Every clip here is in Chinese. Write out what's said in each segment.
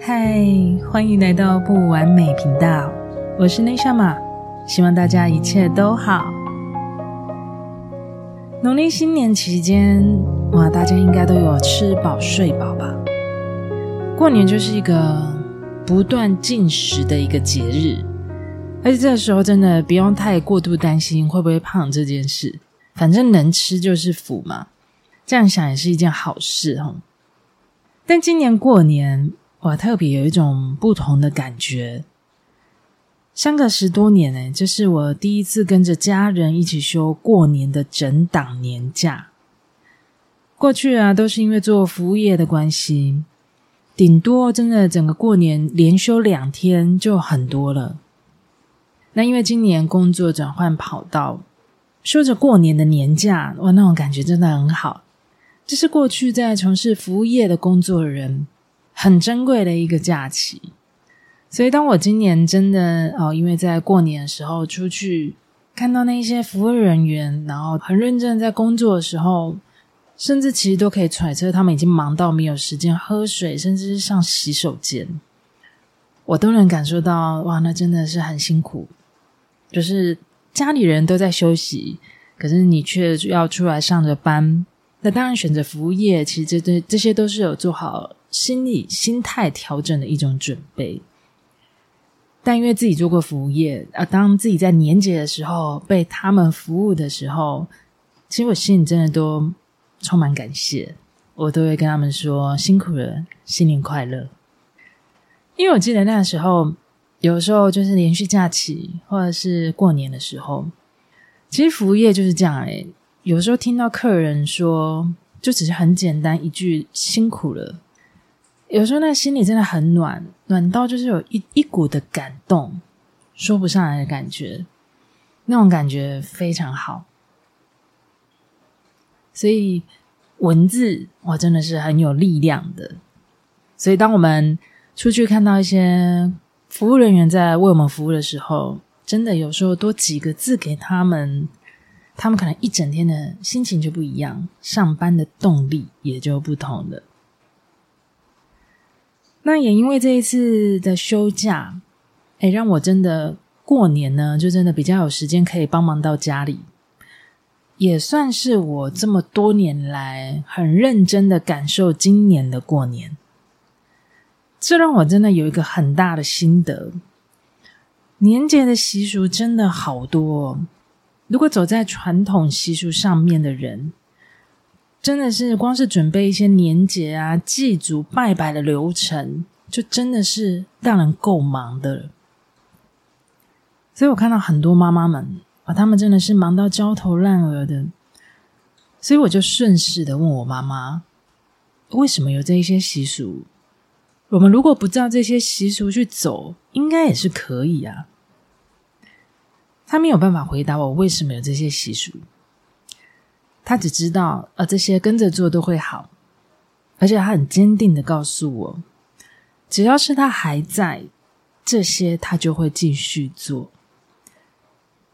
嗨，欢迎来到不完美频道，我是内夏玛，希望大家一切都好。农历新年期间，哇，大家应该都有吃饱睡饱吧？过年就是一个不断进食的一个节日，而且这时候真的不用太过度担心会不会胖这件事，反正能吃就是福嘛。这样想也是一件好事哈。但今年过年，哇，特别有一种不同的感觉。相隔十多年诶，这是我第一次跟着家人一起休过年的整档年假。过去啊，都是因为做服务业的关系，顶多真的整个过年连休两天就很多了。那因为今年工作转换跑道，休着过年的年假，哇，那种感觉真的很好。这是过去在从事服务业的工作人。很珍贵的一个假期，所以当我今年真的哦，因为在过年的时候出去看到那些服务人员，然后很认真在工作的时候，甚至其实都可以揣测他们已经忙到没有时间喝水，甚至是上洗手间，我都能感受到哇，那真的是很辛苦。就是家里人都在休息，可是你却要出来上着班，那当然选择服务业，其实这这这些都是有做好。心理心态调整的一种准备，但因为自己做过服务业啊，当自己在年节的时候被他们服务的时候，其实我心里真的都充满感谢，我都会跟他们说辛苦了，新年快乐。因为我记得那时候，有时候就是连续假期或者是过年的时候，其实服务业就是这样诶，有时候听到客人说，就只是很简单一句辛苦了。有时候那心里真的很暖，暖到就是有一一股的感动，说不上来的感觉，那种感觉非常好。所以文字哇，真的是很有力量的。所以当我们出去看到一些服务人员在为我们服务的时候，真的有时候多几个字给他们，他们可能一整天的心情就不一样，上班的动力也就不同了。那也因为这一次的休假，哎，让我真的过年呢，就真的比较有时间可以帮忙到家里，也算是我这么多年来很认真的感受今年的过年。这让我真的有一个很大的心得：年节的习俗真的好多哦。如果走在传统习俗上面的人，真的是光是准备一些年节啊、祭祖、拜拜的流程，就真的是让人够忙的。所以我看到很多妈妈们啊，她们真的是忙到焦头烂额的。所以我就顺势的问我妈妈，为什么有这一些习俗？我们如果不照这些习俗去走，应该也是可以啊。她没有办法回答我为什么有这些习俗。他只知道，啊，这些跟着做都会好，而且他很坚定的告诉我，只要是他还在，这些他就会继续做。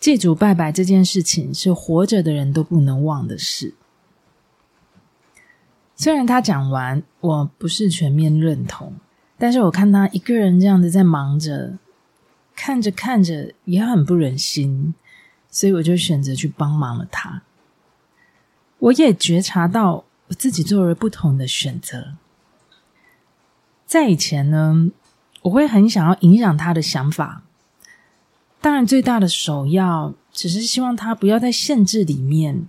祭祖拜拜这件事情是活着的人都不能忘的事。虽然他讲完，我不是全面认同，但是我看他一个人这样子在忙着，看着看着也很不忍心，所以我就选择去帮忙了他。我也觉察到我自己做了不同的选择。在以前呢，我会很想要影响他的想法。当然，最大的首要只是希望他不要在限制里面，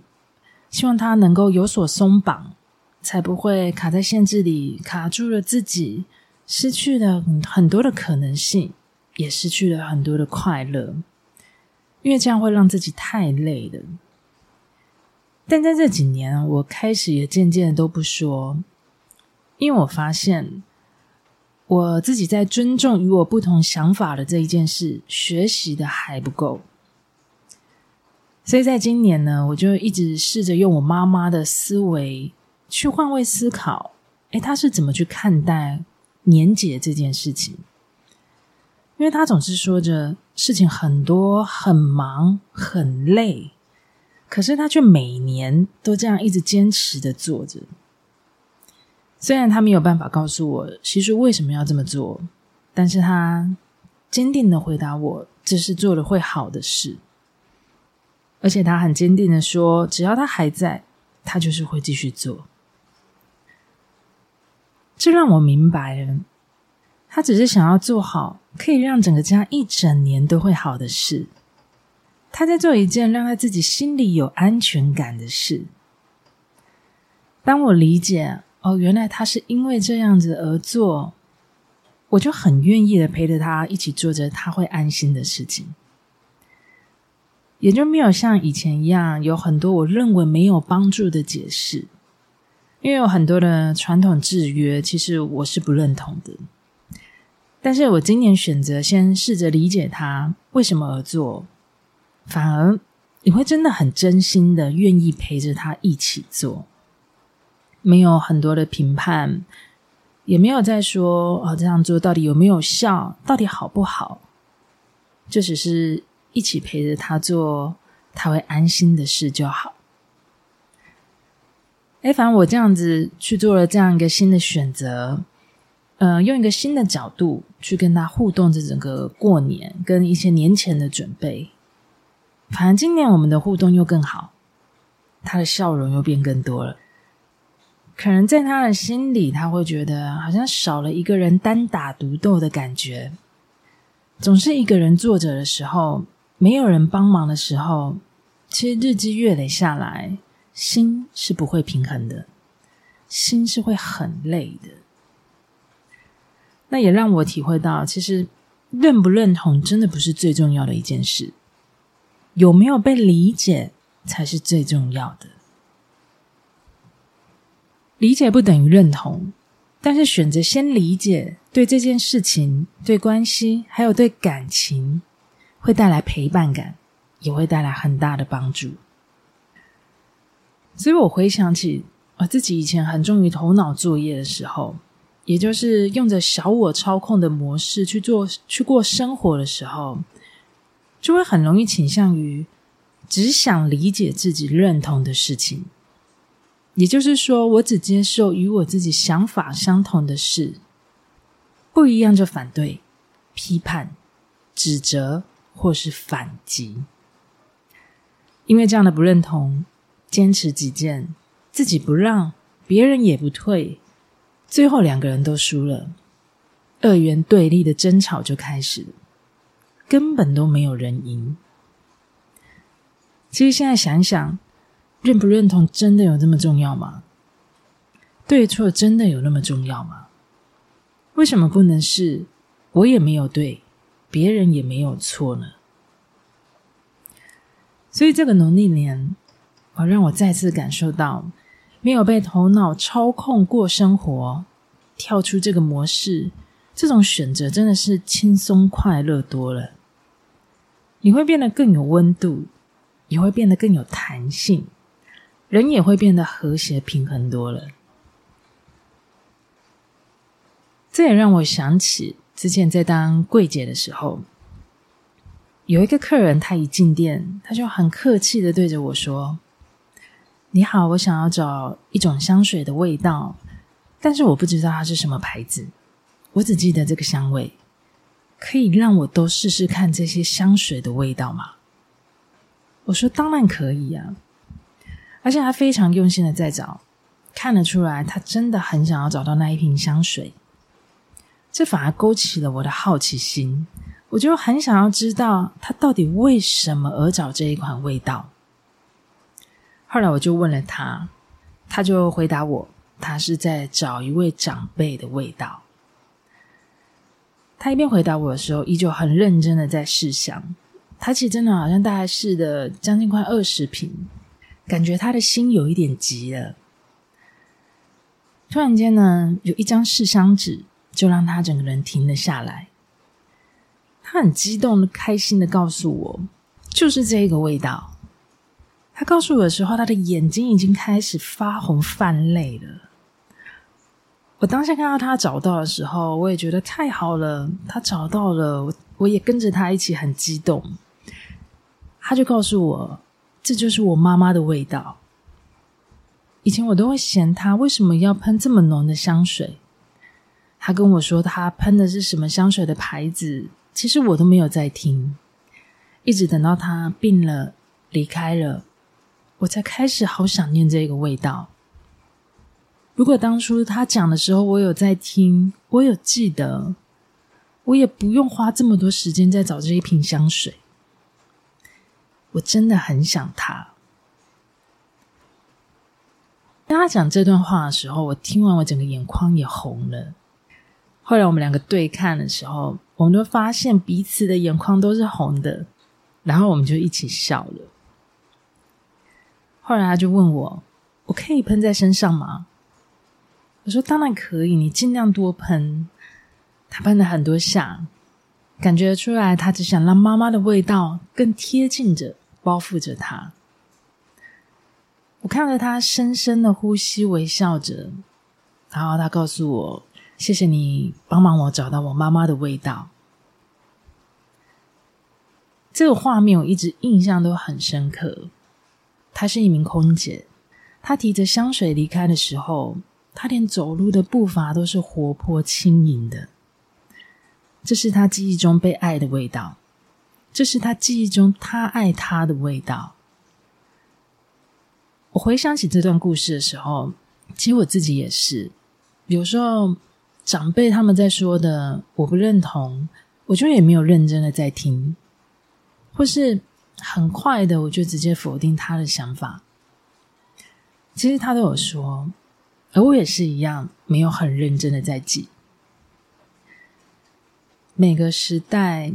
希望他能够有所松绑，才不会卡在限制里，卡住了自己，失去了很多的可能性，也失去了很多的快乐，因为这样会让自己太累了。但在这几年，我开始也渐渐的都不说，因为我发现我自己在尊重与我不同想法的这一件事学习的还不够，所以在今年呢，我就一直试着用我妈妈的思维去换位思考，哎，她是怎么去看待年节这件事情？因为她总是说着事情很多、很忙、很累，可是他却每年都这样一直坚持的做着。虽然他没有办法告诉我习俗为什么要这么做，但是他坚定的回答我，这是做了会好的事。而且他很坚定的说，只要他还在，他就是会继续做。这让我明白了，他只是想要做好可以让整个家一整年都会好的事。他在做一件让他自己心里有安全感的事。当我理解，哦，原来他是因为这样子而做，我就很愿意的陪着他一起做着他会安心的事情，也就没有像以前一样有很多我认为没有帮助的解释。因为有很多的传统制约，其实我是不认同的。但是我今年选择先试着理解他为什么而做，反而你会真的很真心的愿意陪着他一起做，没有很多的评判，也没有在说哦，这样做到底有没有效，到底好不好，就只是一起陪着他做他会安心的事就好。哎，反正我这样子去做了这样一个新的选择，呃，用一个新的角度去跟他互动，这整个过年跟一些年前的准备，反正今年我们的互动又更好，他的笑容又变更多了。可能在他的心里，他会觉得好像少了一个人单打独斗的感觉，总是一个人坐着的时候，没有人帮忙的时候，其实日积月累下来。心是不会平衡的，心是会很累的。那也让我体会到，其实认不认同真的不是最重要的一件事，有没有被理解才是最重要的。理解不等于认同，但是选择先理解，对这件事情、对关系还有对感情，会带来陪伴感，也会带来很大的帮助。所以我回想起我自己以前很重于头脑作业的时候，也就是用着小我操控的模式去做、去过生活的时候，就会很容易倾向于只想理解自己认同的事情。也就是说，我只接受与我自己想法相同的事，不一样就反对、批判、指责或是反击。因为这样的不认同。坚持己见，自己不让，别人也不退，最后两个人都输了，二元对立的争吵就开始，根本都没有人赢。其实现在想想，认不认同真的有这么重要吗？对错真的有那么重要吗？为什么不能是我也没有对，别人也没有错呢？所以这个农历年。而让我再次感受到，没有被头脑操控过生活，跳出这个模式，这种选择真的是轻松快乐多了。你会变得更有温度，也会变得更有弹性，人也会变得和谐平衡多了。这也让我想起之前在当柜姐的时候，有一个客人，他一进店，他就很客气的对着我说。你好，我想要找一种香水的味道，但是我不知道它是什么牌子。我只记得这个香味，可以让我都试试看这些香水的味道吗？我说当然可以啊，而且他非常用心的在找，看得出来他真的很想要找到那一瓶香水。这反而勾起了我的好奇心，我就很想要知道他到底为什么而找这一款味道。后来我就问了他，他就回答我，他是在找一位长辈的味道。他一边回答我的时候，依旧很认真的在试香。他其实真的好像大概试了将近快二十瓶，感觉他的心有一点急了。突然间呢，有一张试香纸就让他整个人停了下来。他很激动的、开心的告诉我，就是这个味道。他告诉我的时候，他的眼睛已经开始发红泛泪了。我当下看到他找到的时候，我也觉得太好了，他找到了，我也跟着他一起很激动。他就告诉我，这就是我妈妈的味道。以前我都会嫌他为什么要喷这么浓的香水。他跟我说他喷的是什么香水的牌子，其实我都没有在听。一直等到他病了离开了，我才开始好想念这个味道。如果当初他讲的时候我有在听，我有记得，我也不用花这么多时间在找这一瓶香水。我真的很想他。当他讲这段话的时候，我听完，我整个眼眶也红了。后来我们两个对看的时候，我们都发现彼此的眼眶都是红的，然后我们就一起笑了。后来他就问我：“我可以喷在身上吗？”我说：“当然可以，你尽量多喷。”他喷了很多下，感觉出来他只想让妈妈的味道更贴近着，包覆着他。我看着他深深的呼吸，微笑着，然后他告诉我：“谢谢你帮忙我找到我妈妈的味道。”这个画面我一直印象都很深刻。她是一名空姐，她提着香水离开的时候，他连走路的步伐都是活泼轻盈的。这是他记忆中被爱的味道，这是他记忆中他爱他的味道。我回想起这段故事的时候，其实我自己也是，有时候长辈他们在说的，我不认同，我就也没有认真的在听，或是很快的我就直接否定他的想法。其实他都有说，而我也是一样，没有很认真的在记。每个时代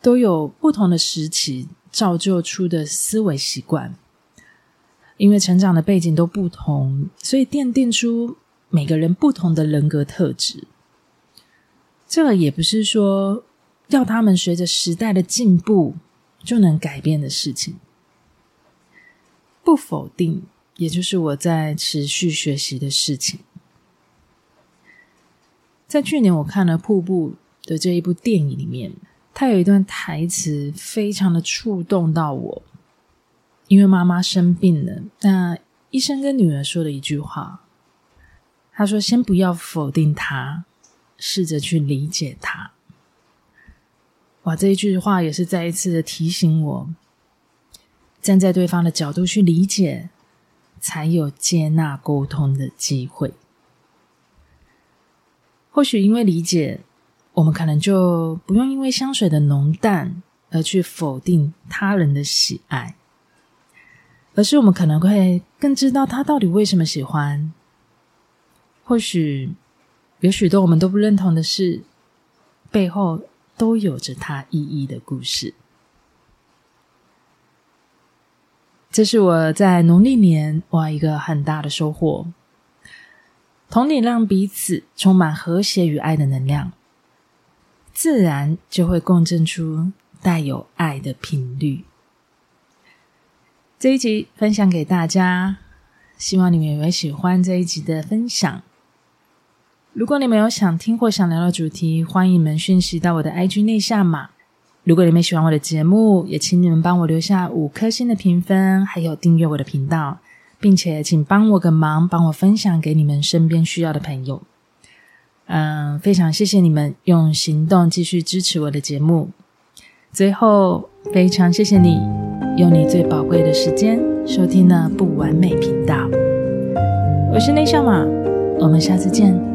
都有不同的时期造就出的思维习惯。因为成长的背景都不同，所以奠定出每个人不同的人格特质。这个也不是说要他们随着时代的进步就能改变的事情。不否定，也就是我在持续学习的事情。在去年我看了《瀑布》的这一部电影里面，它有一段台词非常的触动到我。因为妈妈生病了，那医生跟女儿说了一句话，他说：“先不要否定她，试着去理解她。”哇，这一句话也是再一次的提醒我，站在对方的角度去理解，才有接纳沟通的机会。或许因为理解，我们可能就不用因为香水的浓淡而去否定他人的喜爱。而是我们可能会更知道他到底为什么喜欢。或许有许多我们都不认同的事，背后都有着它意义的故事。这是我在农历年哇一个很大的收获。同理，让彼此充满和谐与爱的能量，自然就会共振出带有爱的频率。这一集分享给大家，希望你们也会喜欢这一集的分享。如果你们有想听或想聊的主题，欢迎你们讯息到我的 IG 内下码。如果你们喜欢我的节目，也请你们帮我留下五颗星的评分，还有订阅我的频道，并且请帮我个忙，帮我分享给你们身边需要的朋友。嗯，非常谢谢你们用行动继续支持我的节目。最后，非常谢谢你。用你最宝贵的时间收听了不完美频道，我是内向马，我们下次见。